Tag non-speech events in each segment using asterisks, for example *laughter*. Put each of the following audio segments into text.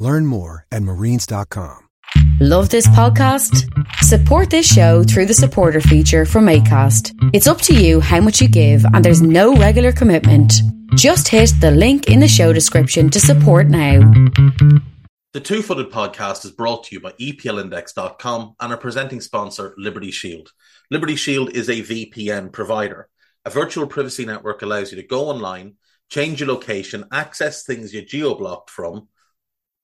Learn more at marines.com. Love this podcast? Support this show through the supporter feature from ACAST. It's up to you how much you give, and there's no regular commitment. Just hit the link in the show description to support now. The Two Footed Podcast is brought to you by EPLindex.com and our presenting sponsor, Liberty Shield. Liberty Shield is a VPN provider. A virtual privacy network allows you to go online, change your location, access things you're geo blocked from,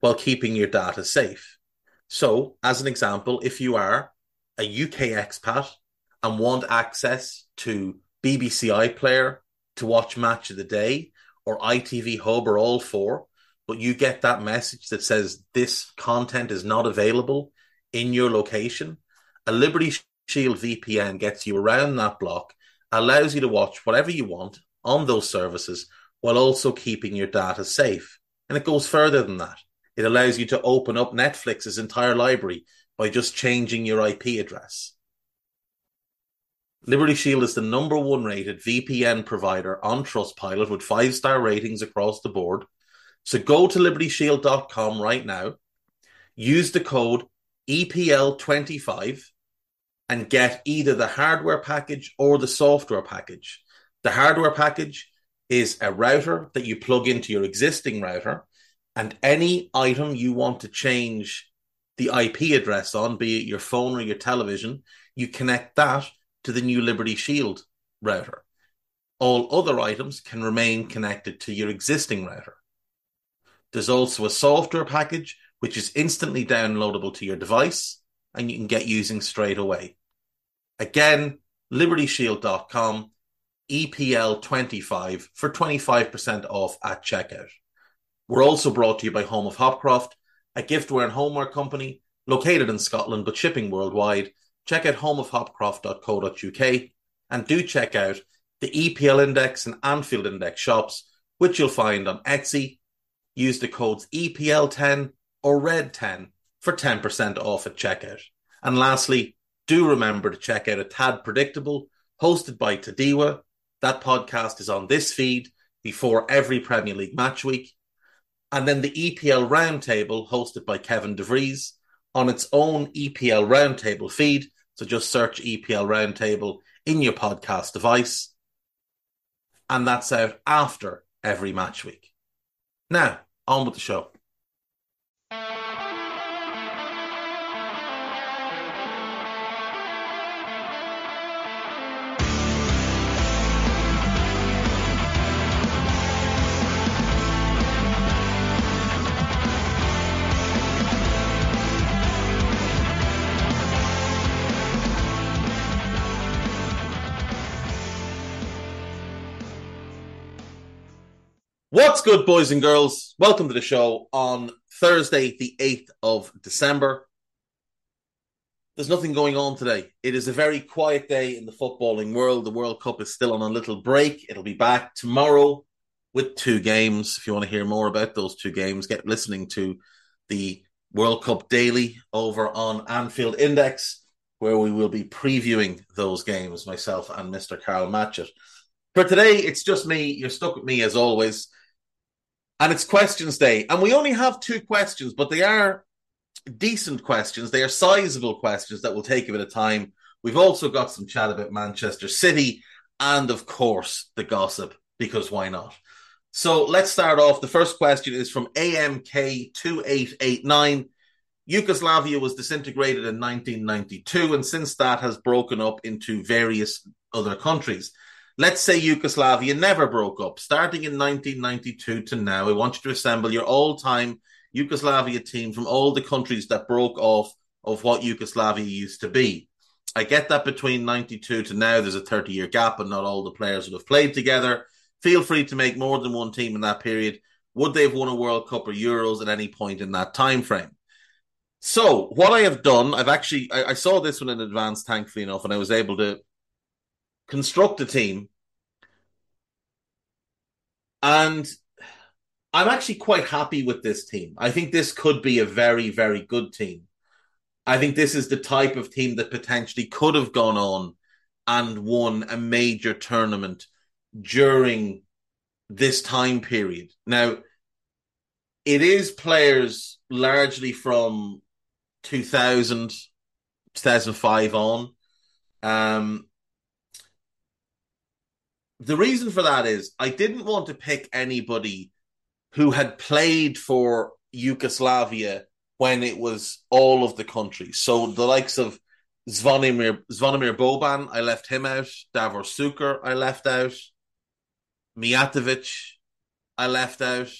while keeping your data safe. So, as an example, if you are a UK expat and want access to BBC iPlayer to watch Match of the Day or ITV Hub or all four, but you get that message that says this content is not available in your location, a Liberty Shield VPN gets you around that block, allows you to watch whatever you want on those services while also keeping your data safe. And it goes further than that. It allows you to open up Netflix's entire library by just changing your IP address. Liberty Shield is the number one rated VPN provider on Trustpilot with five star ratings across the board. So go to libertyshield.com right now, use the code EPL25 and get either the hardware package or the software package. The hardware package is a router that you plug into your existing router and any item you want to change the IP address on, be it your phone or your television, you connect that to the new Liberty Shield router. All other items can remain connected to your existing router. There's also a software package which is instantly downloadable to your device and you can get using straight away. Again, libertyshield.com, EPL25 for 25% off at checkout. We're also brought to you by Home of Hopcroft, a giftware and homeware company located in Scotland but shipping worldwide. Check out homeofhopcroft.co.uk and do check out the EPL Index and Anfield Index shops, which you'll find on Etsy. Use the codes EPL10 or RED10 for 10% off at checkout. And lastly, do remember to check out A Tad Predictable, hosted by Tadiwa. That podcast is on this feed before every Premier League match week and then the EPL Roundtable, hosted by Kevin DeVries, on its own EPL Roundtable feed. So just search EPL Roundtable in your podcast device. And that's out after every match week. Now, on with the show. What's good, boys and girls? Welcome to the show on Thursday, the 8th of December. There's nothing going on today. It is a very quiet day in the footballing world. The World Cup is still on a little break. It'll be back tomorrow with two games. If you want to hear more about those two games, get listening to the World Cup Daily over on Anfield Index, where we will be previewing those games, myself and Mr. Carl Matchett. For today, it's just me. You're stuck with me as always and it's questions day. And we only have two questions, but they are decent questions. They are sizable questions that will take a bit of time. We've also got some chat about Manchester City and, of course, the gossip, because why not? So let's start off. The first question is from AMK2889. Yugoslavia was disintegrated in 1992 and since that has broken up into various other countries. Let's say Yugoslavia never broke up. Starting in 1992 to now, I want you to assemble your all time Yugoslavia team from all the countries that broke off of what Yugoslavia used to be. I get that between 92 to now, there's a 30 year gap, and not all the players would have played together. Feel free to make more than one team in that period. Would they have won a World Cup or Euros at any point in that time frame? So what I have done, I've actually I, I, saw this one in advance, thankfully enough, and I was able to construct a team. And I'm actually quite happy with this team. I think this could be a very, very good team. I think this is the type of team that potentially could have gone on and won a major tournament during this time period. Now, it is players largely from 2000, 2005 on. Um, the reason for that is I didn't want to pick anybody who had played for Yugoslavia when it was all of the countries. So the likes of Zvonimir Zvonimir Boban, I left him out. Davor Suker, I left out. Mijatovic, I left out.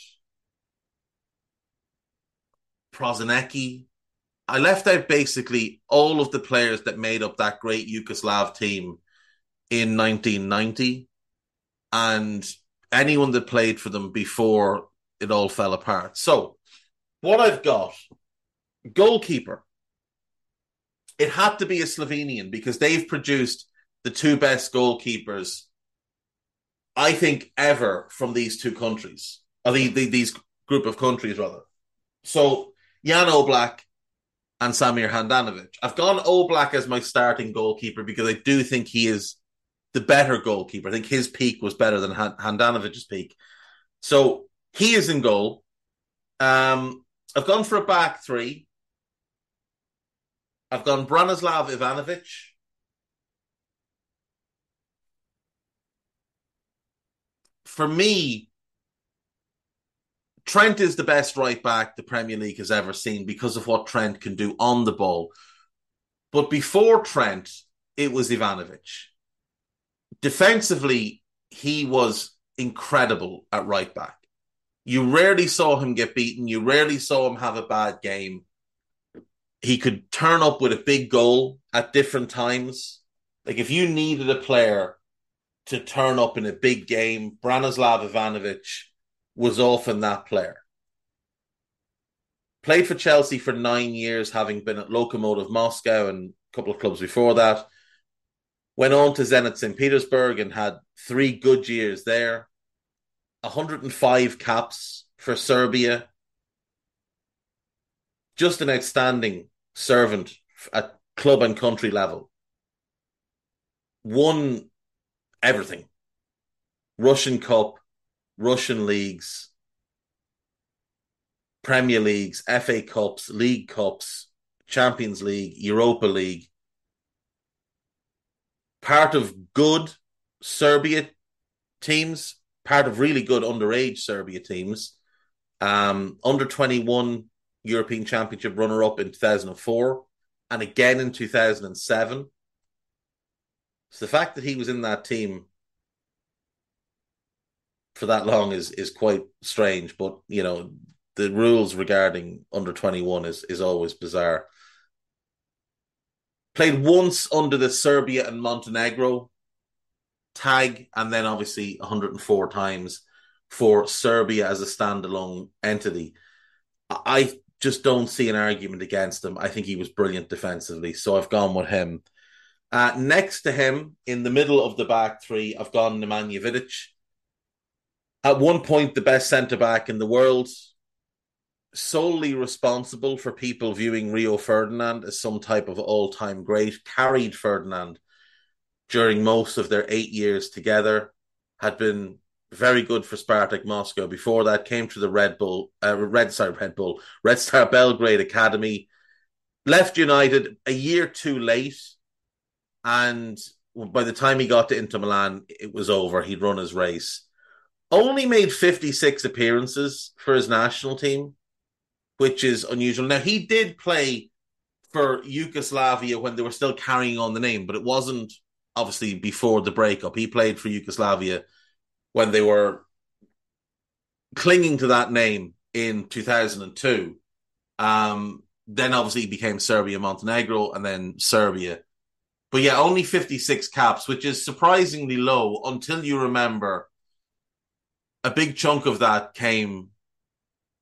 Prosinecki. I left out basically all of the players that made up that great Yugoslav team in 1990 and anyone that played for them before it all fell apart. So, what I've got goalkeeper. It had to be a Slovenian because they've produced the two best goalkeepers, I think, ever from these two countries, or the, the, these group of countries, rather. So, Jan Oblak and Samir Handanovic. I've gone Oblak as my starting goalkeeper because I do think he is the better goalkeeper. I think his peak was better than Handanovic's peak. So he is in goal. Um, I've gone for a back three. I've gone Branislav Ivanovic. For me, Trent is the best right back the Premier League has ever seen because of what Trent can do on the ball. But before Trent, it was Ivanovic. Defensively, he was incredible at right back. You rarely saw him get beaten. You rarely saw him have a bad game. He could turn up with a big goal at different times. Like if you needed a player to turn up in a big game, Branislav Ivanovic was often that player. Played for Chelsea for nine years, having been at Lokomotiv Moscow and a couple of clubs before that. Went on to Zenit St. Petersburg and had three good years there. 105 caps for Serbia. Just an outstanding servant at club and country level. Won everything Russian Cup, Russian leagues, Premier Leagues, FA Cups, League Cups, Champions League, Europa League. Part of good Serbia teams, part of really good underage Serbia teams. Um, under 21 European Championship runner up in 2004 and again in 2007. So the fact that he was in that team for that long is is quite strange. But you know, the rules regarding under twenty one is is always bizarre. Played once under the Serbia and Montenegro tag, and then obviously 104 times for Serbia as a standalone entity. I just don't see an argument against him. I think he was brilliant defensively, so I've gone with him. Uh, next to him, in the middle of the back three, I've gone Nemanja Vidic at one point the best centre back in the world, solely responsible for people viewing Rio Ferdinand as some type of all time great, carried Ferdinand during most of their eight years together, had been very good for Spartak Moscow. Before that, came to the Red Bull, uh, Red Star Red Bull, Red Star Belgrade Academy, left United a year too late, and by the time he got to Inter Milan, it was over. He'd run his race only made 56 appearances for his national team, which is unusual. Now, he did play for Yugoslavia when they were still carrying on the name, but it wasn't obviously before the breakup. He played for Yugoslavia when they were clinging to that name in 2002. Um, then obviously he became Serbia Montenegro and then Serbia. But yeah, only 56 caps, which is surprisingly low until you remember a big chunk of that came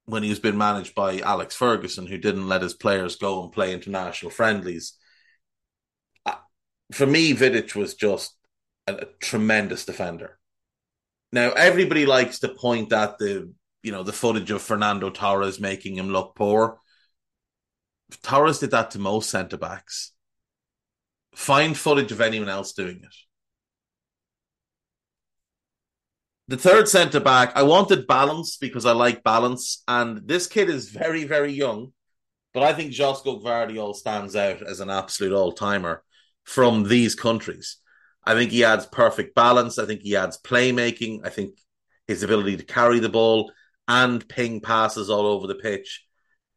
when he was being managed by Alex Ferguson, who didn't let his players go and play international friendlies. For me, Vidic was just a, a tremendous defender. Now, everybody likes to point at the you know the footage of Fernando Torres making him look poor. Torres did that to most centre backs. Find footage of anyone else doing it. The third centre back, I wanted balance because I like balance, and this kid is very, very young, but I think Josko Gvardiol stands out as an absolute all timer from these countries. I think he adds perfect balance. I think he adds playmaking. I think his ability to carry the ball and ping passes all over the pitch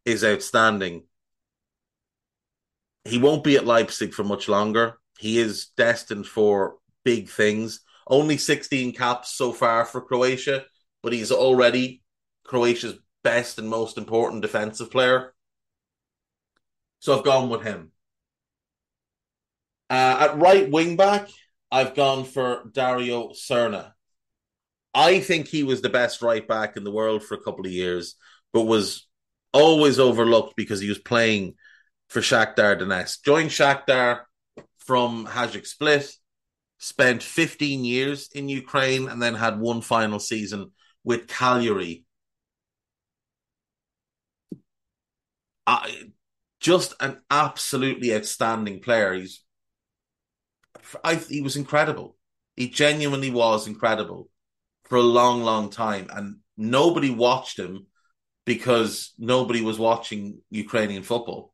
is outstanding. He won't be at Leipzig for much longer. He is destined for big things. Only 16 caps so far for Croatia, but he's already Croatia's best and most important defensive player. So I've gone with him. Uh, at right wing back, I've gone for Dario Srna. I think he was the best right back in the world for a couple of years, but was always overlooked because he was playing for Shakhtar Donetsk. Joined Shakhtar from Hajduk Split, spent 15 years in Ukraine, and then had one final season with Cagliari. I, just an absolutely outstanding player. He's, I, he was incredible. He genuinely was incredible for a long, long time, and nobody watched him because nobody was watching Ukrainian football.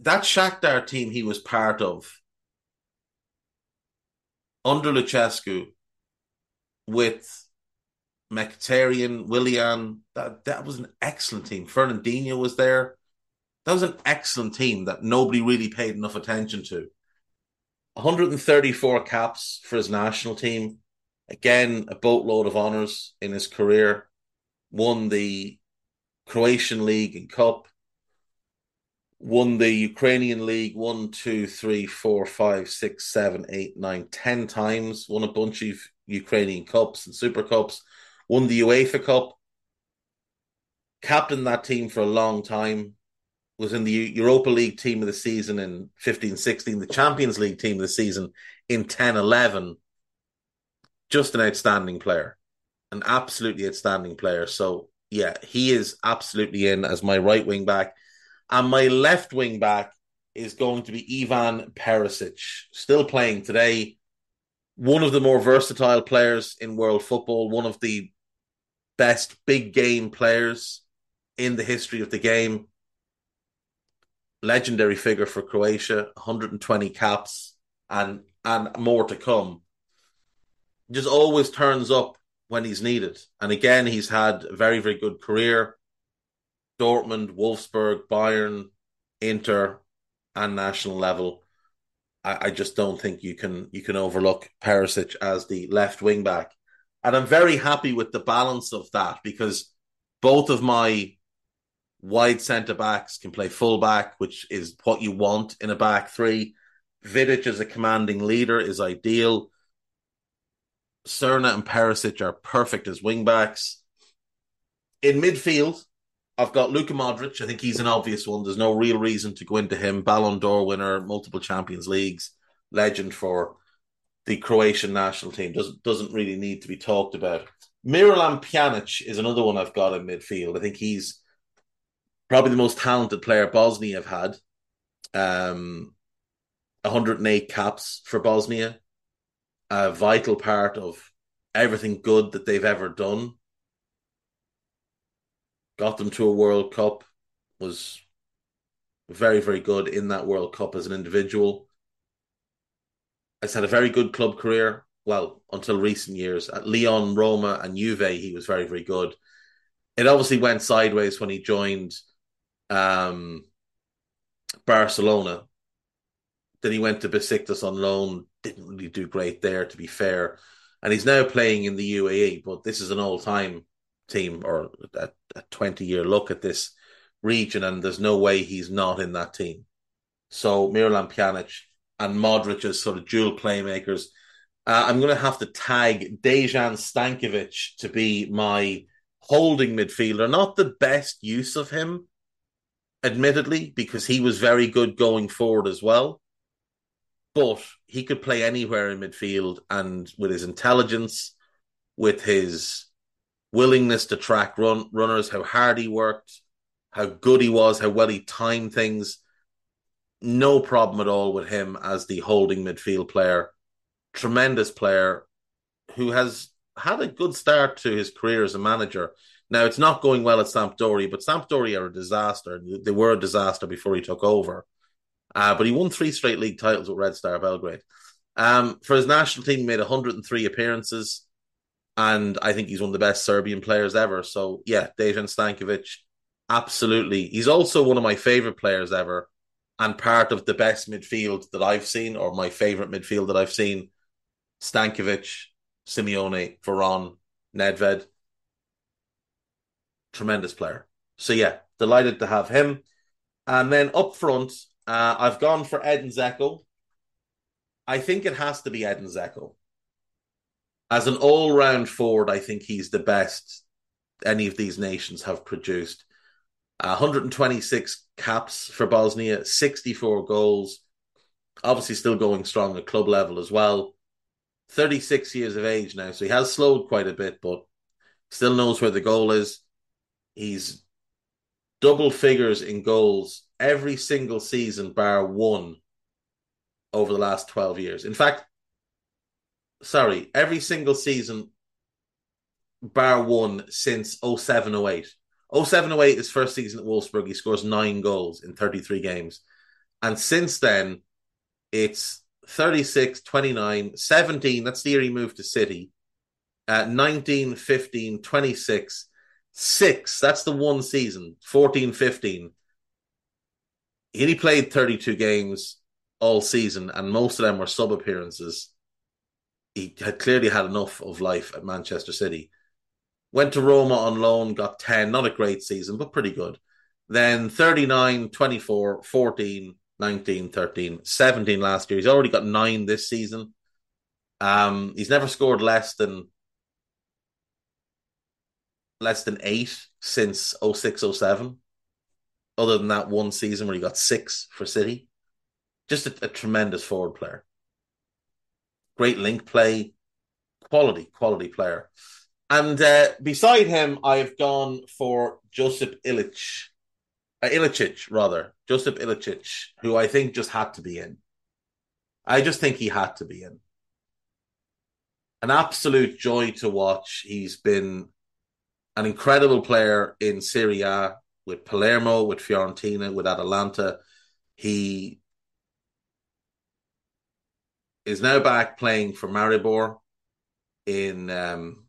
That Shakhtar team he was part of under Lucescu with Mkhitaryan, Willian, that, that was an excellent team. Fernandinho was there. That was an excellent team that nobody really paid enough attention to. 134 caps for his national team. Again, a boatload of honours in his career. Won the Croatian League and Cup. Won the Ukrainian League one, two, three, four, five, six, seven, eight, nine, ten times. Won a bunch of Ukrainian Cups and Super Cups. Won the UEFA Cup. Captained that team for a long time. Was in the Europa League team of the season in 15 16, the Champions League team of the season in 10 11 just an outstanding player, an absolutely outstanding player. So yeah, he is absolutely in as my right wing back, and my left wing back is going to be Ivan Perisic, still playing today. One of the more versatile players in world football, one of the best big game players in the history of the game. Legendary figure for Croatia, 120 caps and and more to come just always turns up when he's needed. And again, he's had a very, very good career. Dortmund, Wolfsburg, Bayern, Inter, and national level. I, I just don't think you can you can overlook Perisic as the left wing back. And I'm very happy with the balance of that because both of my wide centre backs can play full back, which is what you want in a back three. Vidic as a commanding leader is ideal. Srna and Perisic are perfect as wingbacks. In midfield, I've got Luka Modric. I think he's an obvious one. There's no real reason to go into him. Ballon d'Or winner, multiple Champions Leagues, legend for the Croatian national team. Doesn't doesn't really need to be talked about. Miralem Pjanic is another one I've got in midfield. I think he's probably the most talented player Bosnia have had. Um, 108 caps for Bosnia a vital part of everything good that they've ever done. Got them to a World Cup, was very, very good in that World Cup as an individual. Has had a very good club career. Well, until recent years at Lyon, Roma, and Juve, he was very, very good. It obviously went sideways when he joined um, Barcelona. Then he went to Besiktas on loan, didn't really do great there, to be fair. And he's now playing in the UAE, but this is an all time team or a, a 20 year look at this region, and there's no way he's not in that team. So Miralem Pjanic and Modric as sort of dual playmakers. Uh, I'm going to have to tag Dejan Stankovic to be my holding midfielder. Not the best use of him, admittedly, because he was very good going forward as well. But he could play anywhere in midfield, and with his intelligence, with his willingness to track run runners, how hard he worked, how good he was, how well he timed things. No problem at all with him as the holding midfield player. Tremendous player who has had a good start to his career as a manager. Now it's not going well at Sampdoria, but Sampdoria are a disaster. They were a disaster before he took over. Uh, but he won three straight league titles with Red Star Belgrade. Um, for his national team, he made 103 appearances, and I think he's one of the best Serbian players ever. So yeah, Dejan Stankovic, absolutely. He's also one of my favorite players ever, and part of the best midfield that I've seen, or my favorite midfield that I've seen. Stankovic, Simeone, Veron, Nedved. Tremendous player. So yeah, delighted to have him. And then up front, uh, I've gone for Edin Dzeko. I think it has to be Edin Dzeko. As an all-round forward, I think he's the best any of these nations have produced. Uh, 126 caps for Bosnia, 64 goals. Obviously, still going strong at club level as well. 36 years of age now, so he has slowed quite a bit, but still knows where the goal is. He's double figures in goals every single season, bar one, over the last 12 years. In fact, sorry, every single season, bar one, since 07 08. 07 08, his first season at Wolfsburg, he scores nine goals in 33 games. And since then, it's 36, 29, 17. That's the year he moved to City. Uh, 19, 15, 26, 6. That's the one season. 14, 15. He played 32 games all season, and most of them were sub appearances. He had clearly had enough of life at Manchester City. Went to Roma on loan, got 10. Not a great season, but pretty good. Then 39, 24, 14, 19, 13, 17 last year. He's already got nine this season. Um, he's never scored less than less than eight since 06, 07. Other than that one season where he got six for City. Just a, a tremendous forward player. Great link play. Quality, quality player. And uh, beside him, I've gone for Josip Ilic uh, rather, Joseph Ilicic, who I think just had to be in. I just think he had to be in. An absolute joy to watch. He's been an incredible player in Serie A with Palermo, with Fiorentina, with Atalanta. He is now back playing for Maribor in um,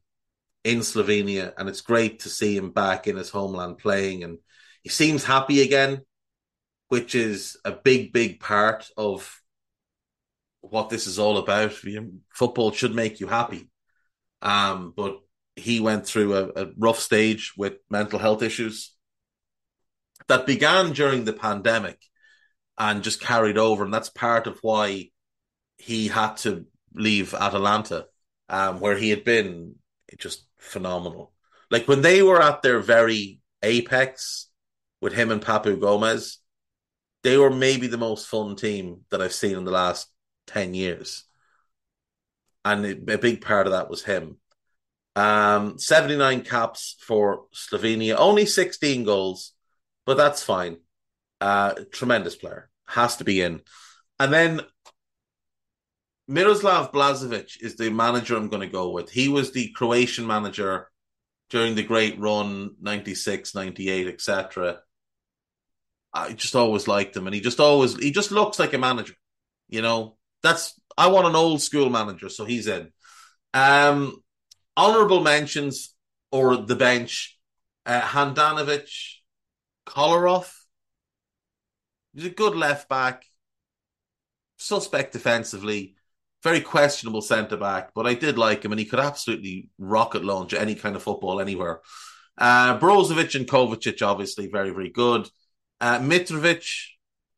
in Slovenia, and it's great to see him back in his homeland playing and he seems happy again, which is a big, big part of what this is all about. Football should make you happy. Um, but he went through a, a rough stage with mental health issues that began during the pandemic and just carried over. And that's part of why he had to leave Atalanta, um, where he had been just phenomenal. Like when they were at their very apex, with him and Papu Gomez, they were maybe the most fun team that I've seen in the last 10 years. And a big part of that was him. Um, 79 caps for Slovenia, only 16 goals, but that's fine. Uh, tremendous player, has to be in. And then Miroslav Blazevic is the manager I'm going to go with. He was the Croatian manager during the great run, 96, 98, etc. I just always liked him, and he just always he just looks like a manager. You know, that's I want an old school manager, so he's in. Um, honorable mentions or the bench: uh, Handanovic, Kolarov. He's a good left back, suspect defensively, very questionable centre back, but I did like him, and he could absolutely rocket launch any kind of football anywhere. Uh, Brozovic and Kovacic, obviously, very, very good. Uh, Mitrovic,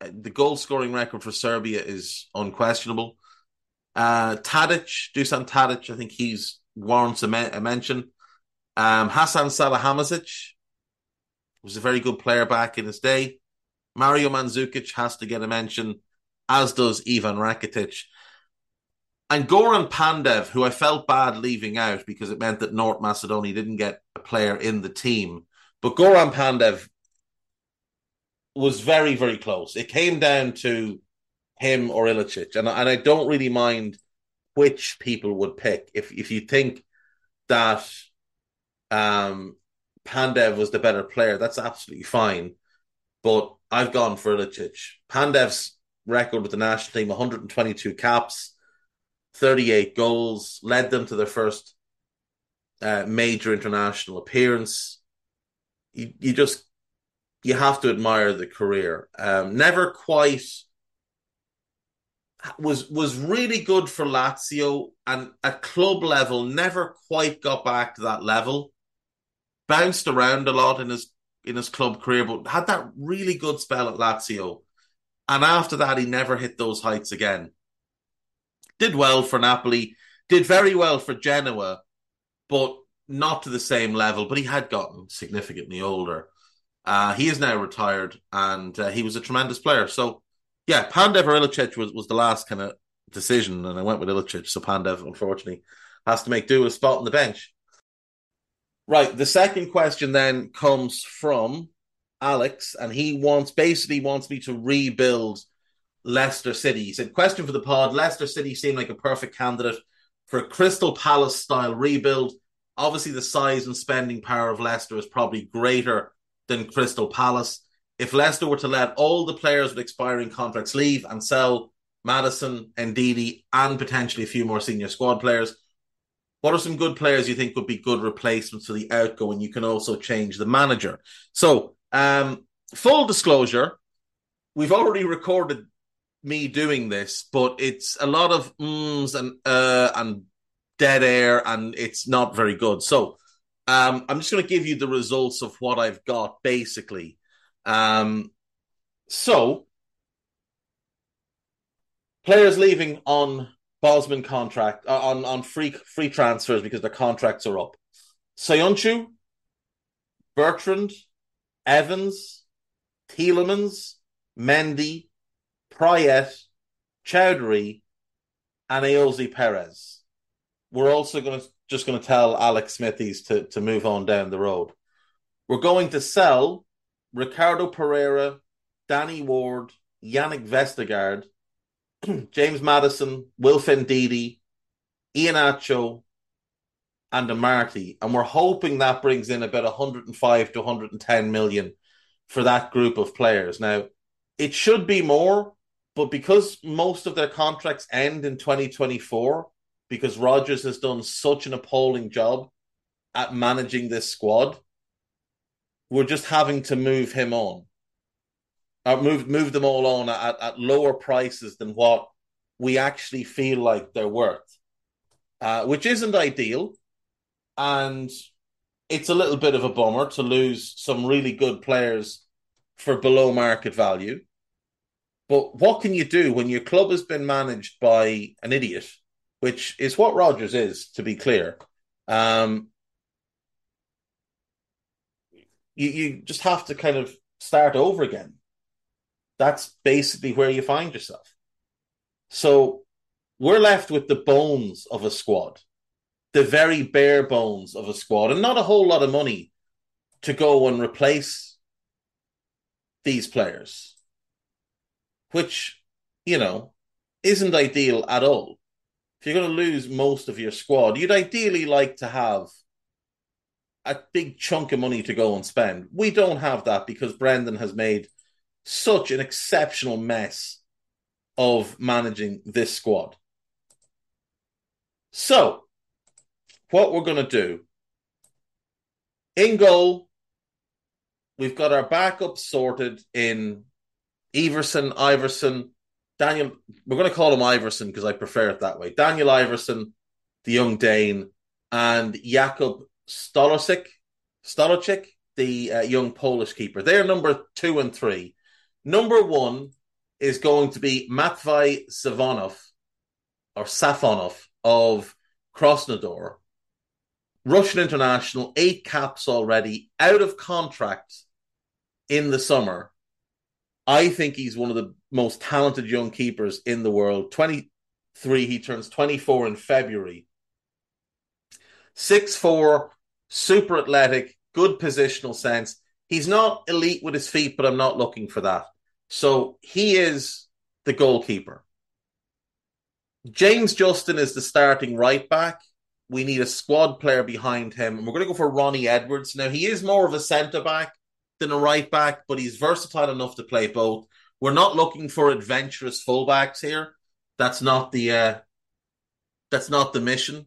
uh, the goal scoring record for Serbia is unquestionable. Uh, Tadic, Dusan Tadic, I think he's warrants a, me- a mention. Um, Hassan Salihamidzic was a very good player back in his day. Mario Mandzukic has to get a mention, as does Ivan Rakitic. And Goran Pandev, who I felt bad leaving out because it meant that North Macedonia didn't get a player in the team. But Goran Pandev was very, very close. It came down to him or Ilicic. And, and I don't really mind which people would pick. If if you think that um, Pandev was the better player, that's absolutely fine. But I've gone for Ilicic. Pandev's record with the national team 122 caps, 38 goals, led them to their first uh, major international appearance. You, you just you have to admire the career. Um, never quite was was really good for Lazio and at club level never quite got back to that level. Bounced around a lot in his in his club career, but had that really good spell at Lazio. And after that, he never hit those heights again. Did well for Napoli, did very well for Genoa, but not to the same level. But he had gotten significantly older. Uh, he is now retired, and uh, he was a tremendous player. So, yeah, Pandev or Ilicic was, was the last kind of decision, and I went with Ilicic. So Pandev, unfortunately, has to make do with a spot on the bench. Right. The second question then comes from Alex, and he wants basically wants me to rebuild Leicester City. He said, Question for the pod Leicester City seem like a perfect candidate for a Crystal Palace style rebuild. Obviously, the size and spending power of Leicester is probably greater than Crystal Palace. If Leicester were to let all the players with expiring contracts leave and sell Maddison, Ndidi, and potentially a few more senior squad players, what are some good players you think would be good replacements for the outgoing? You can also change the manager. So, um, full disclosure, we've already recorded me doing this, but it's a lot of ums and uh and dead air, and it's not very good. So, um, I'm just going to give you the results of what I've got, basically. Um, so, players leaving on Bosman contract uh, on on free free transfers because their contracts are up. Söyüncü, Bertrand, Evans, Tielemans, Mendy, Payet, Choudhury, and Ayoze Perez. We're also going to just going to tell Alex Smithies to, to move on down the road. We're going to sell Ricardo Pereira, Danny Ward, Yannick Vestergaard, *clears throat* James Maddison, Wilfred Ndidi, Iheanacho, and Amartey. And we're hoping that brings in about 105 to 110 million for that group of players. Now, it should be more, but because most of their contracts end in 2024, because Rodgers has done such an appalling job at managing this squad. We're just having to move him on. Or uh, move move them all on at, at lower prices than what we actually feel like they're worth. Uh, which isn't ideal. And it's a little bit of a bummer to lose some really good players for below market value. But what can you do when your club has been managed by an idiot which is what Rodgers is, to be clear. Um, you, you just have to kind of start over again. That's basically where you find yourself. So we're left with the bones of a squad, the very bare bones of a squad, and not a whole lot of money to go and replace these players, which, you know, isn't ideal at all if you're going to lose most of your squad, you'd ideally like to have a big chunk of money to go and spend. We don't have that because Brendan has made such an exceptional mess of managing this squad. So, what we're going to do in goal, we've got our backup sorted in Everson, Iverson, Daniel, we're going to call him Iverson because I prefer it that way. Daniel Iverson, the young Dane, and Jakub Stolosik, Stolosik, the uh, young Polish keeper. They're number two and three. Number one is going to be Matvei Savonov or Safonov of Krasnodar. Russian international, eight caps already, out of contract in the summer. I think he's one of the most talented young keepers in the world. 23, he turns 24 in February. 6'4, super athletic, good positional sense. He's not elite with his feet, but I'm not looking for that. So he is the goalkeeper. James Justin is the starting right back. We need a squad player behind him, and we're going to go for Ronnie Edwards. Now, he is more of a centre back than a right back, but he's versatile enough to play both. We're not looking for adventurous fullbacks here. That's not the uh, that's not the mission.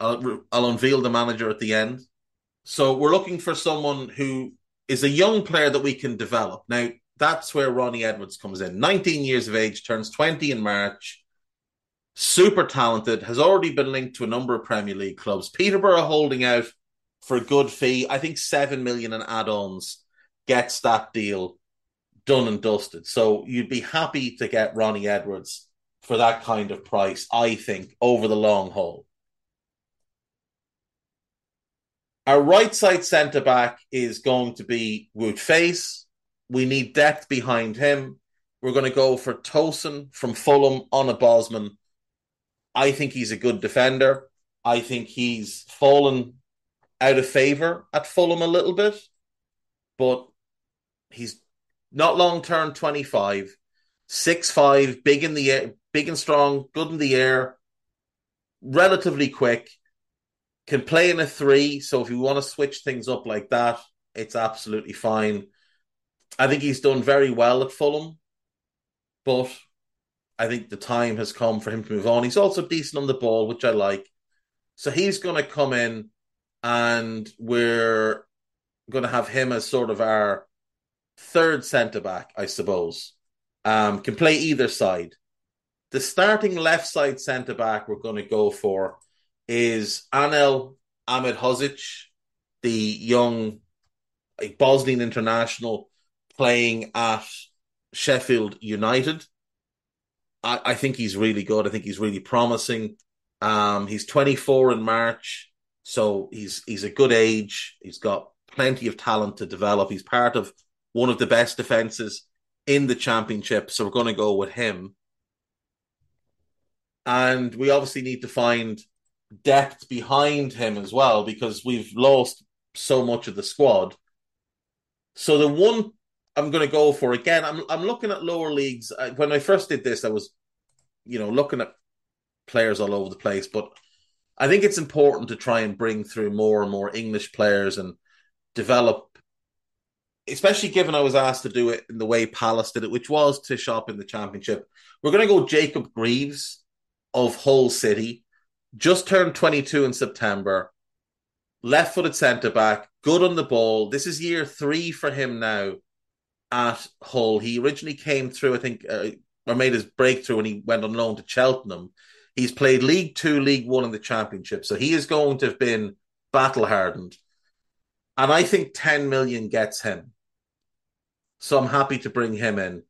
I'll, I'll unveil the manager at the end. So we're looking for someone who is a young player that we can develop. Now, that's where Ronnie Edwards comes in. 19 years of age, turns 20 in March. Super talented, has already been linked to a number of Premier League clubs. Peterborough holding out for a good fee. I think 7 million in add-ons gets that deal done and dusted. So you'd be happy to get Ronnie Edwards for that kind of price, I think, over the long haul. Our right side centre back is going to be Wout Faes. We need depth behind him. We're going to go for Tosin from Fulham on a Bosman. I think he's a good defender. I think he's fallen out of favour at Fulham a little bit, but he's not long term 25, 6'5, big in the air, big and strong, good in the air, relatively quick can play in a three. So if you want to switch things up like that, it's absolutely fine. I think he's done very well at Fulham, but I think the time has come for him to move on. He's also decent on the ball, which I like. So he's going to come in, and we're going to have him as sort of our third centre back, I suppose. Um, can play either side. The starting left side centre back we're going to go for is Anel Ahmedhodzic, the young like, Bosnian international playing at Sheffield United. I, I, think he's really good. I think he's really promising. Um, he's 24 in March, so he's he's a good age. He's got plenty of talent to develop. He's part of one of the best defenses in the championship, so we're going to go with him. And we obviously need to find depth behind him as well because we've lost so much of the squad. So the one I'm going to go for again, I'm I'm looking at lower leagues. When I first did this, I was, you know, looking at players all over the place, but I think it's important to try and bring through more and more English players and develop. Especially given I was asked to do it in the way Palace did it, which was to shop in the championship. We're going to go Jacob Greaves of Hull City just turned 22 in September, left footed centre back, good on the ball. This is year three for him now at Hull. He originally came through, I think, uh, or made his breakthrough when he went on loan to Cheltenham. He's played League Two, League One, in the Championship, so he is going to have been battle hardened. And I think 10 million gets him. So I'm happy to bring him in.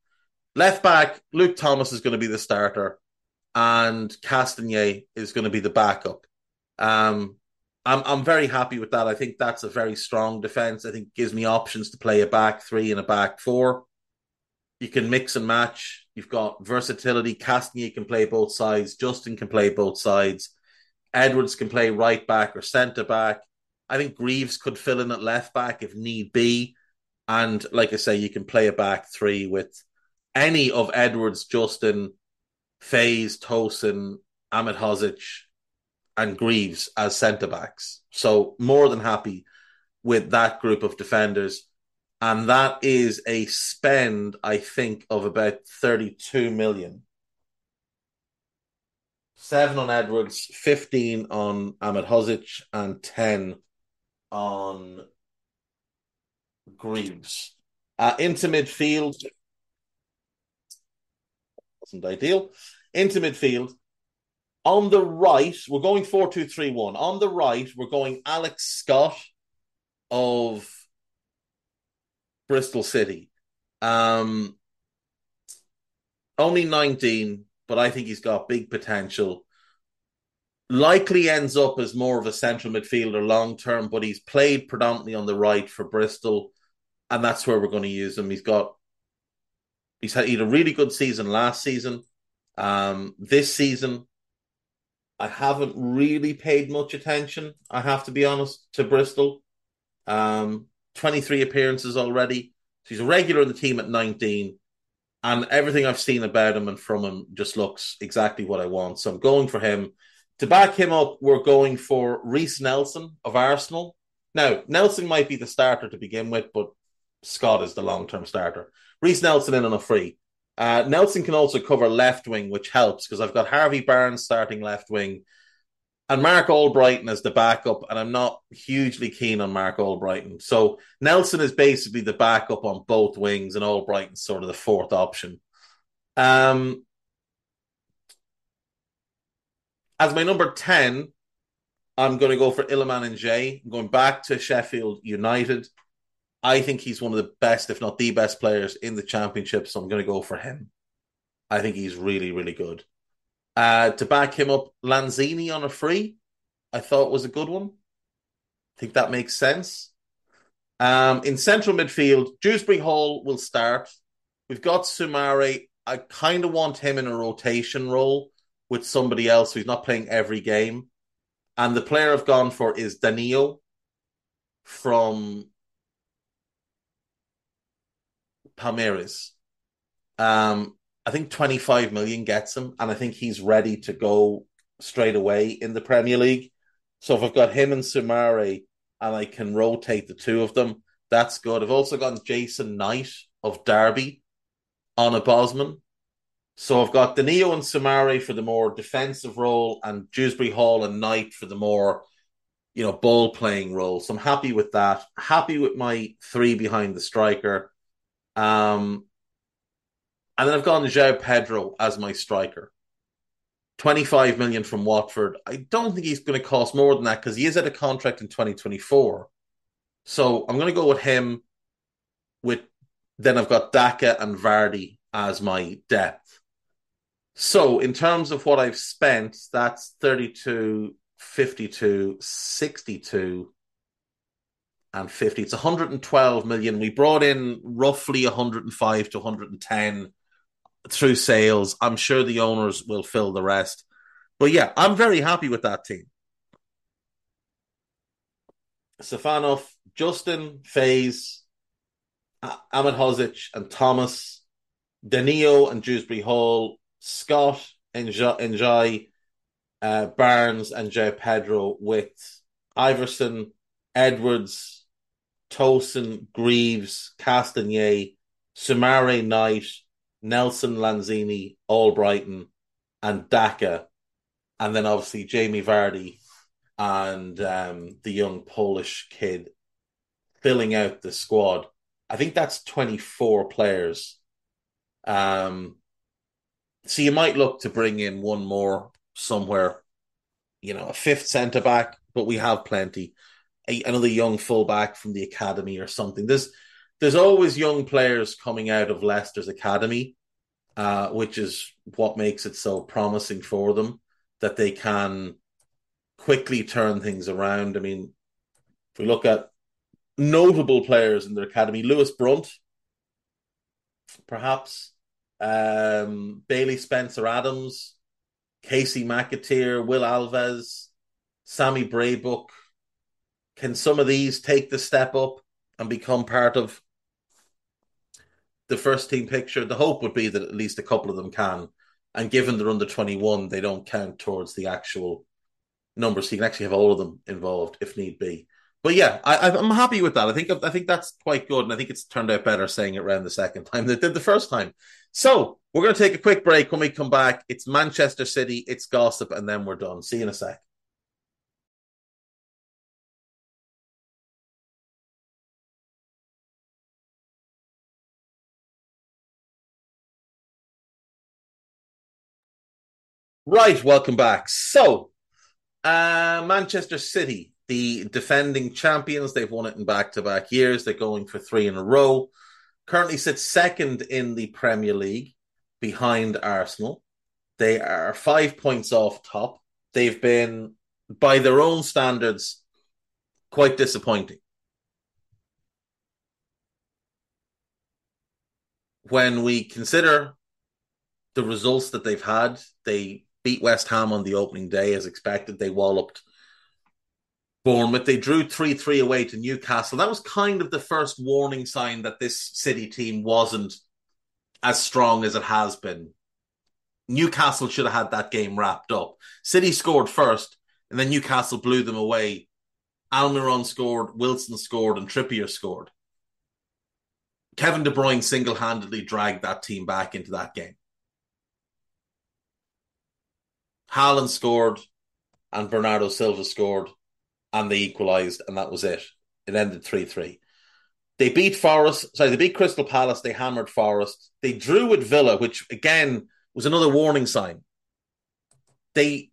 Left back, Luke Thomas is going to be the starter and Castagne is going to be the backup. Um, I'm I'm very happy with that. I think that's a very strong defense. I think gives me options to play a back three and a back four. You can mix and match. You've got versatility. Castagne can play both sides. Justin can play both sides. Edwards can play right back or centre back. I think Greaves could fill in at left back if need be. And like I say, you can play a back three with any of Edwards, Justin, Faes, Tosin, Ahmedhodzic, and Greaves as centre backs. So more than happy with that group of defenders. And that is a spend, I think, of about 32 million. Seven on Edwards, 15 on Ahmedhodzic, and 10 on Greaves. Uh, into midfield, wasn't ideal. Into midfield. On the right, we're going 4 2 3 1. On the right, we're going Alex Scott of Bristol City. Um, only 19, but I think he's got big potential. likely ends up as more of a central midfielder long term, but he's played predominantly on the right for Bristol, and that's where we're going to use him. He's got he's had, he had a really good season last season. Um, this season, I haven't really paid much attention. I have to be honest to Bristol. Um, 23 appearances already. So he's a regular in the team at 19. And everything I've seen about him and from him just looks exactly what I want. So I'm going for him. To back him up, we're going for Reiss Nelson of Arsenal. Now, Nelson might be the starter to begin with, but Scott is the long term starter. Reiss Nelson in on a free. Uh, Nelson can also cover left wing, which helps because I've got Harvey Barnes starting left wing and Marc Albrighton as the backup, and I'm not hugely keen on Marc Albrighton. So Nelson is basically the backup on both wings, and Albrighton's sort of the fourth option. Um, as my number 10, I'm going to go for Iliman Ndiaye. I'm going back to Sheffield United. I think he's one of the best, if not the best players in the championship, so I'm going to go for him. I think he's really, really good. Uh, to back him up, Lanzini on a free, I thought was a good one. I think that makes sense. Um, in central midfield, Dewsbury Hall will start. We've got Soumaré. I kind of want him in a rotation role with somebody else who's not playing every game. And the player I've gone for is Danilo from Palmeiras. Um, I think 25 million gets him, and I think he's ready to go straight away in the Premier League. So if I've got him and Soumaré and I can rotate the two of them, that's good. I've also got Jason Knight of Derby on a Bosman. So I've got Danilo and Soumaré for the more defensive role and Dewsbury Hall and Knight for the more, you know, ball playing role. So I'm happy with that. Happy with my three behind the striker. Um, and then I've gone João Pedro as my striker. 25 million from Watford. I don't think he's going to cost more than that because he is at a contract in 2024. So I'm going to go with him. With then I've got Daka and Vardy as my depth. So in terms of what I've spent, that's 32, 52, 62, and 50. It's 112 million. We brought in roughly 105 to 110 through sales. I'm sure the owners will fill the rest. But yeah, I'm very happy with that team. Stefanov, Justin, Faes, Ahmedhodzic, and Thomas, Danilo and Dewsbury Hall, Scott, Ndiaye, uh, Barnes, and João Pedro with Iversen, Edwards, Tosin, Greaves, Castagne, Soumaré Knight, Nelson Lanzini, Albrighton, and Daka, and then obviously Jamie Vardy and um, the young Polish kid filling out the squad. I think that's 24 players. Um, so you might look to bring in one more somewhere, you know, a fifth centre back, but we have plenty. A, another young fullback from the academy or something. There's there's always young players coming out of Leicester's academy, uh, which is what makes it so promising for them that they can quickly turn things around. I mean, if we look at notable players in their academy, Lewis Brunt, perhaps, um, Bailey Spencer Adams, Kasey McAteer, Will Alves, Sammy Braybrooke. Can some of these take the step up and become part of the first team picture, the hope would be that at least a couple of them can. And given they're under 21, they don't count towards the actual numbers. So you can actually have all of them involved if need be. But yeah, I, am happy with that. I think I think that's quite good, and I think it's turned out better saying it around the second time than it did the first time. So we're going to take a quick break. When we come back, it's Manchester City, it's gossip, and then we're done. See you in a sec. Right, welcome back. So, uh, Manchester City, the defending champions, they've won it in back to back years. They're going for three in a row. Currently sits second in the Premier League behind Arsenal. They are five points off top. they've been, by their own standards, quite disappointing. When we consider the results that they've had, they beat West Ham on the opening day as expected. They walloped Bournemouth. They drew 3 3 away to Newcastle. That was kind of the first warning sign that this City team wasn't as strong as it has been. Newcastle should have had that game wrapped up. City scored first, and then Newcastle blew them away. Almiron scored, Wilson scored, and Trippier scored. Kevin De Bruyne single handedly dragged that team back into that game. Haaland scored, and Bernardo Silva scored and they equalised, and that was it. It ended 3 3. They beat Forest, sorry, they beat Crystal Palace, they hammered Forest. They drew with Villa, which again was another warning sign. They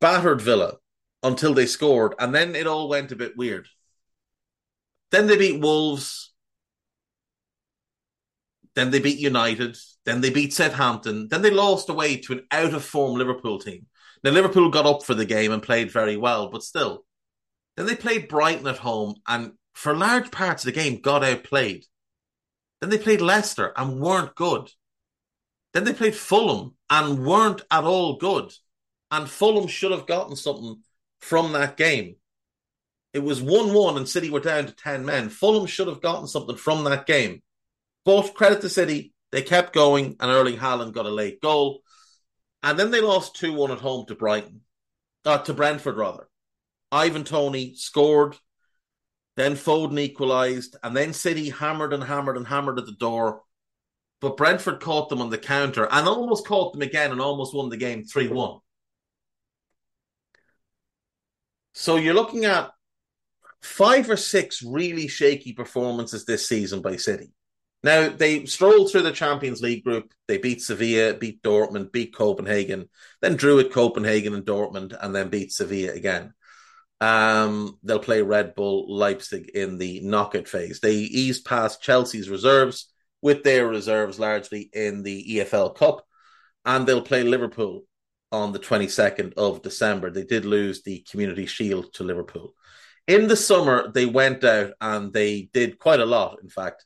battered Villa until they scored, and then it all went a bit weird. Then they beat Wolves. Then they beat United. Then they beat Southampton. Then they lost away to an out of form Liverpool team. Now, Liverpool got up for the game and played very well, but still, then they played Brighton at home and for large parts of the game got outplayed. Then they played Leicester and weren't good. Then they played Fulham and weren't at all good. And Fulham should have gotten something from that game. It was 1 1 and City were down to 10 men. Fulham should have gotten something from that game. But credit to City, they kept going and Erling Haaland got a late goal. And then they lost 2 1 at home to Brighton, uh, to Brentford, rather. Ivan Toney scored, then Foden equalised, and then City hammered and hammered and hammered at the door. But Brentford caught them on the counter and almost caught them again and almost won the game 3 1. So you're looking at five or six really shaky performances this season by City. Now, they strolled through the Champions League group. They beat Sevilla, beat Dortmund, beat Copenhagen, then drew at Copenhagen and Dortmund, and then beat Sevilla again. Um, they'll play Red Bull Leipzig in the knockout phase. They eased past Chelsea's reserves with their reserves largely in the EFL Cup, and they'll play Liverpool on the 22nd of December. They did lose the Community Shield to Liverpool. In the summer, they went out and they did quite a lot, in fact.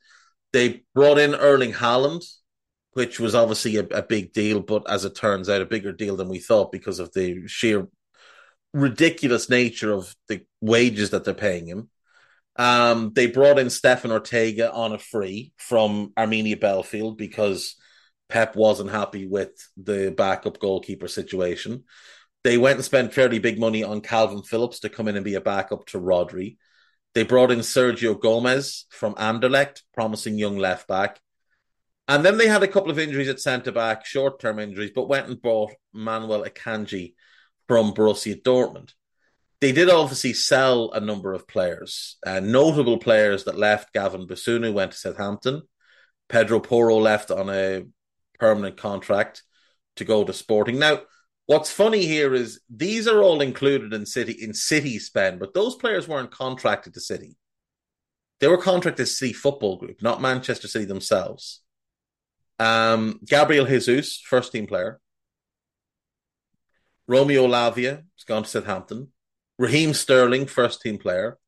They brought in Erling Haaland, which was obviously a, a big deal, but as it turns out, a bigger deal than we thought because of the sheer ridiculous nature of the wages that they're paying him. Um, they brought in Stefan Ortega on a free from Arminia Bielefeld because Pep wasn't happy with the backup goalkeeper situation. They went and spent fairly big money on Kalvin Phillips to come in and be a backup to Rodri. They brought in Sergio Gomez from Anderlecht, promising young left back. And then they had a couple of injuries at centre back, short term injuries, but went and bought Manuel Akanji from Borussia Dortmund. They did obviously sell a number of players, uh, notable players that left. Gavin Bazunu went to Southampton. Pedro Porro left on a permanent contract to go to Sporting. Now, what's funny here is these are all included in City in City spend, but those players weren't contracted to City. They were contracted to City Football Group, not Manchester City themselves. Um, Gabriel Jesus, first team player. Romeo Lavia has gone to Southampton. Raheem Sterling, first team player.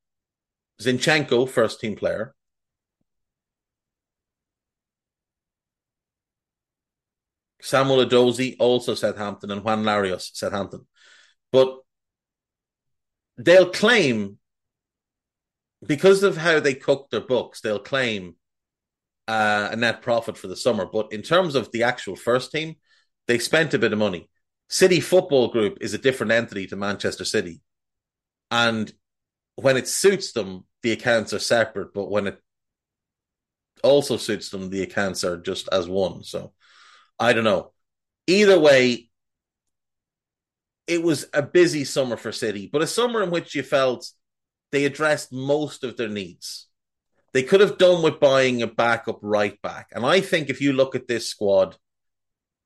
Zinchenko, first team player. Samuel Edozie, also Southampton, and Juan Larios, Southampton. But they'll claim, because of how they cook their books, they'll claim uh, a net profit for the summer. But in terms of the actual first team, they spent a bit of money. City Football Group is a different entity to Manchester City. And when it suits them, the accounts are separate, but when it also suits them, the accounts are just as one. So I don't know. Either way, it was a busy summer for City, but a summer in which you felt they addressed most of their needs. They could have done with buying a backup right back. And I think if you look at this squad,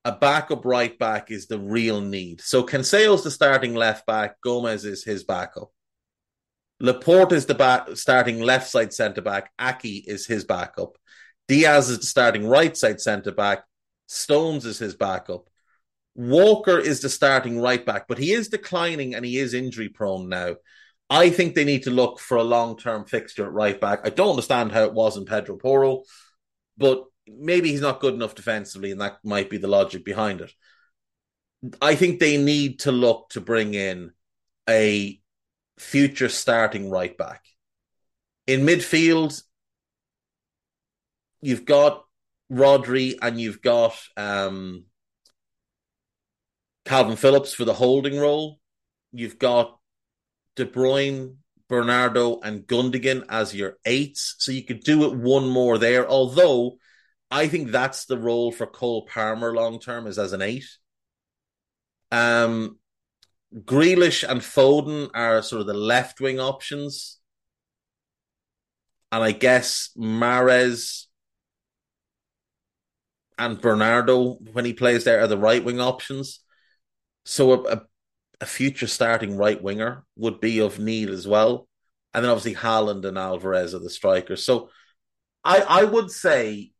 a backup right back is the real need. So Cancelo's the starting left back. Gomez is his backup. Laporte is the back, starting left side centre back. Aké is his backup. Dias is the starting right side centre back. Stones is his backup. Walker is the starting right back, but he is declining and he is injury prone now. I think they need to look for a long term fixture at right back. I don't understand how it was in Pedro Porro, but maybe he's not good enough defensively, and that might be the logic behind it. I think they need to look to bring in a future starting right back. In midfield, you've got Rodri and you've got um, Kalvin Phillips for the holding role. You've got De Bruyne, Bernardo, and Gundogan as your eights. So you could do it one more there. Although I think that's the role for Cole Palmer long term is as an eight. Um, Grealish and Foden are sort of the left wing options. And I guess Mahrez and Bernardo, when he plays there, are the right wing options. So a, a, future starting right winger would be of need as well. And then obviously Haaland and Alvarez are the strikers. So I I would say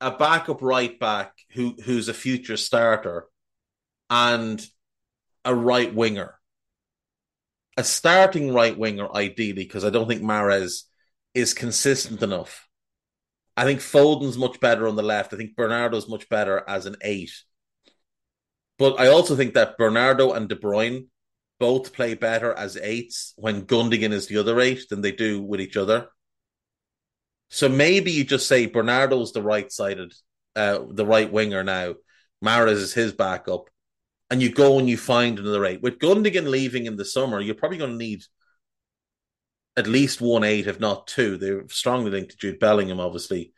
a backup right back who who's a future starter and a right winger. A starting right winger, ideally, because I don't think Mahrez is consistent enough. I think Foden's much better on the left. I think Bernardo's much better as an eight. But I also think that Bernardo and De Bruyne both play better as eights when Gundogan is the other eight than they do with each other. So maybe you just say Bernardo's the right sided, uh, the right winger now. Mahrez is his backup. And you go and you find another eight. With Gundogan leaving in the summer, you're probably going to need at least one eight, if not two. They're strongly linked to Jude Bellingham, obviously,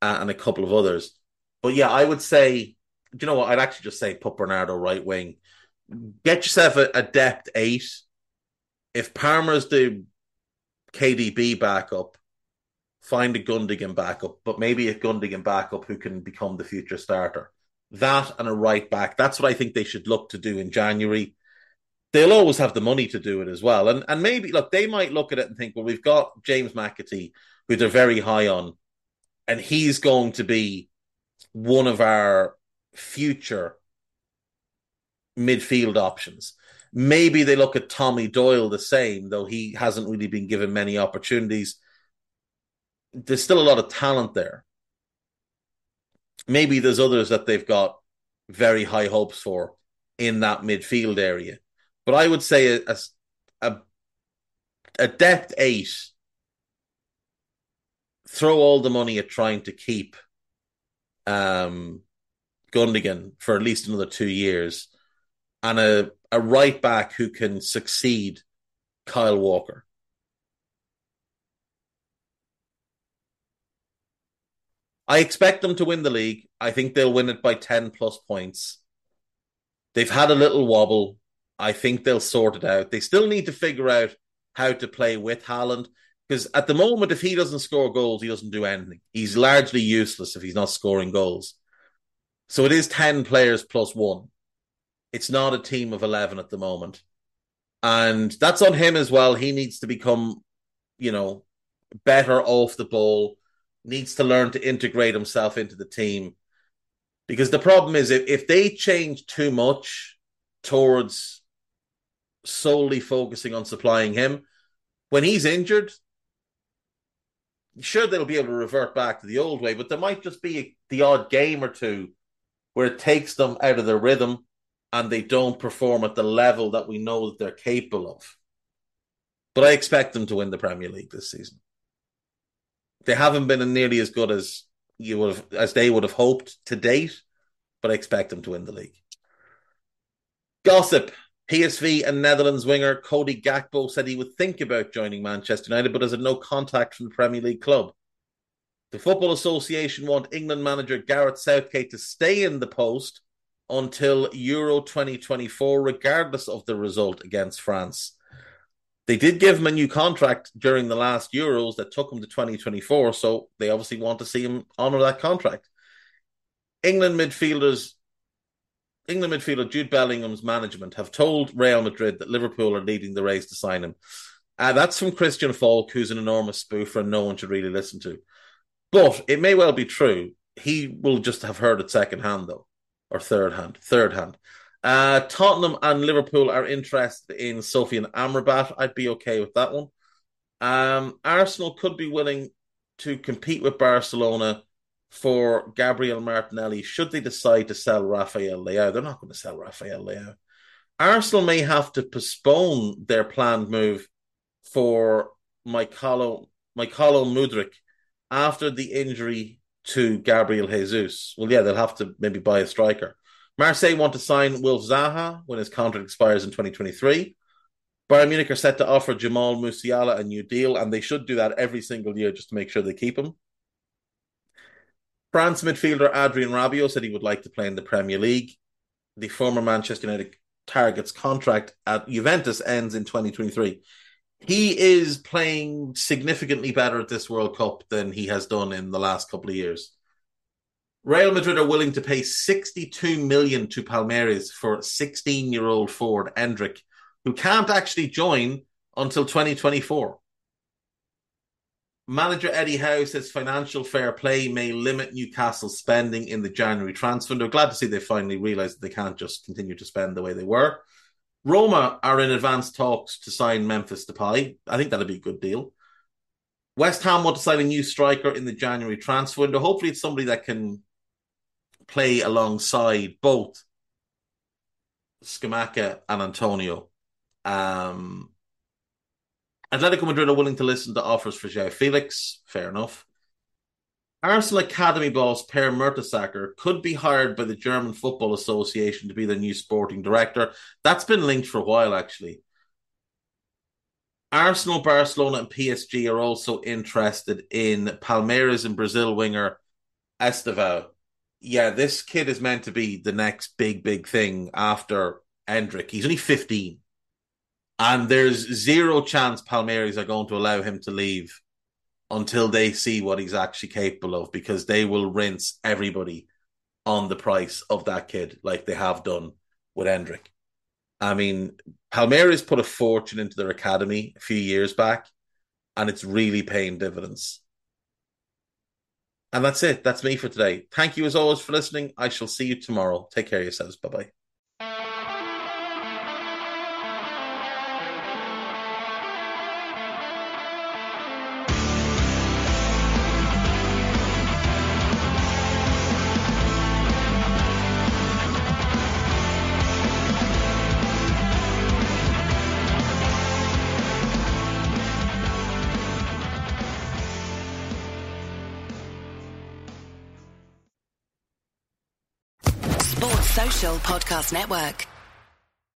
uh, and a couple of others. But yeah, I would say you know what? I'd actually just say put Bernardo right wing. Get yourself a, a depth eight. If Palmer's the KDB backup, find a Gundogan backup, but maybe a Gundogan backup who can become the future starter. That and a right back. That's what I think they should look to do in January. They'll always have the money to do it as well. And and maybe look, they might look at it and think, well, we've got James McAtee, who they're very high on, and he's going to be one of our future midfield options. Maybe they look at Tommy Doyle the same, though he hasn't really been given many opportunities. There's still a lot of talent there. Maybe there's others that they've got very high hopes for in that midfield area. But I would say a, a, a depth eight, throw all the money at trying to keep um, Gundogan for at least another two years, and a, a right back who can succeed Kyle Walker. I expect them to win the league. I think they'll win it by 10 plus points. They've had a little wobble. I think they'll sort it out. They still need to figure out how to play with Haaland because at the moment, if he doesn't score goals, he doesn't do anything. He's largely useless if he's not scoring goals. So it is 10 players plus one. It's not a team of 11 at the moment. And that's on him as well. He needs to become, you know, better off the ball, needs to learn to integrate himself into the team. Because the problem is if, if they change too much towards solely focusing on supplying him, when he's injured, sure they'll be able to revert back to the old way, but there might just be the odd game or two where it takes them out of their rhythm and they don't perform at the level that we know that they're capable of. But I expect them to win the Premier League this season. They haven't been nearly as good as you would have, as they would have hoped to date, but I expect them to win the league. Gossip. PSV and Netherlands winger Cody Gakpo said he would think about joining Manchester United, but has had no contact from the Premier League club. The Football Association want England manager Gareth Southgate to stay in the post until Euro 2024, regardless of the result against France. They did give him a new contract during the last Euros that took him to 2024, so they obviously want to see him honour that contract. England midfielders, England midfielder Jude Bellingham's management have told Real Madrid that Liverpool are leading the race to sign him. Uh, that's from Christian Falk, who's an enormous spoofer and no one should really listen to. But it may well be true. He will just have heard it second hand, though, or third hand, third hand. Uh, Tottenham and Liverpool are interested in Sofyan Amrabat. I'd be okay with that one. Um, Arsenal could be willing to compete with Barcelona for Gabriel Martinelli should they decide to sell Rafael Leao. They're not going to sell Rafael Leao. Arsenal may have to postpone their planned move for Mykhailo, Mykhailo Mudryk after the injury to Gabriel Jesus. Well, yeah, they'll have to maybe buy a striker. Marseille want to sign Wilf Zaha when his contract expires in 2023. Bayern Munich are set to offer Jamal Musiala a new deal, and they should do that every single year just to make sure they keep him. France midfielder Adrien Rabiot said he would like to play in the Premier League. The former Manchester United target's contract at Juventus ends in 2023. He is playing significantly better at this World Cup than he has done in the last couple of years. Real Madrid are willing to pay 62 million to Palmeiras for 16-year-old forward Endrick, who can't actually join until 2024. Manager Eddie Howe says financial fair play may limit Newcastle's spending in the January transfer window. Glad to see they finally realised that they can't just continue to spend the way they were. Roma are in advanced talks to sign Memphis Depay. I think that'd be a good deal. West Ham want to sign a new striker in the January transfer window. Hopefully, it's somebody that can play alongside both Scamacca and Antonio. Um, Atletico Madrid are willing to listen to offers for João Felix. Fair enough. Arsenal Academy boss Per Mertesacker could be hired by the German Football Association to be the new sporting director. That's been linked for a while, actually. Arsenal, Barcelona, and PSG are also interested in Palmeiras and Brazil winger Estevao. Yeah, this kid is meant to be the next big, big thing after Endrick. He's only 15. And there's zero chance Palmeiras are going to allow him to leave until they see what he's actually capable of because they will rinse everybody on the price of that kid like they have done with Endrick. I mean, Palmeiras put a fortune into their academy a few years back, and it's really paying dividends. And that's it. That's me for today. Thank you as always for listening. I shall see you tomorrow. Take care of yourselves. Bye bye. Podcast Network.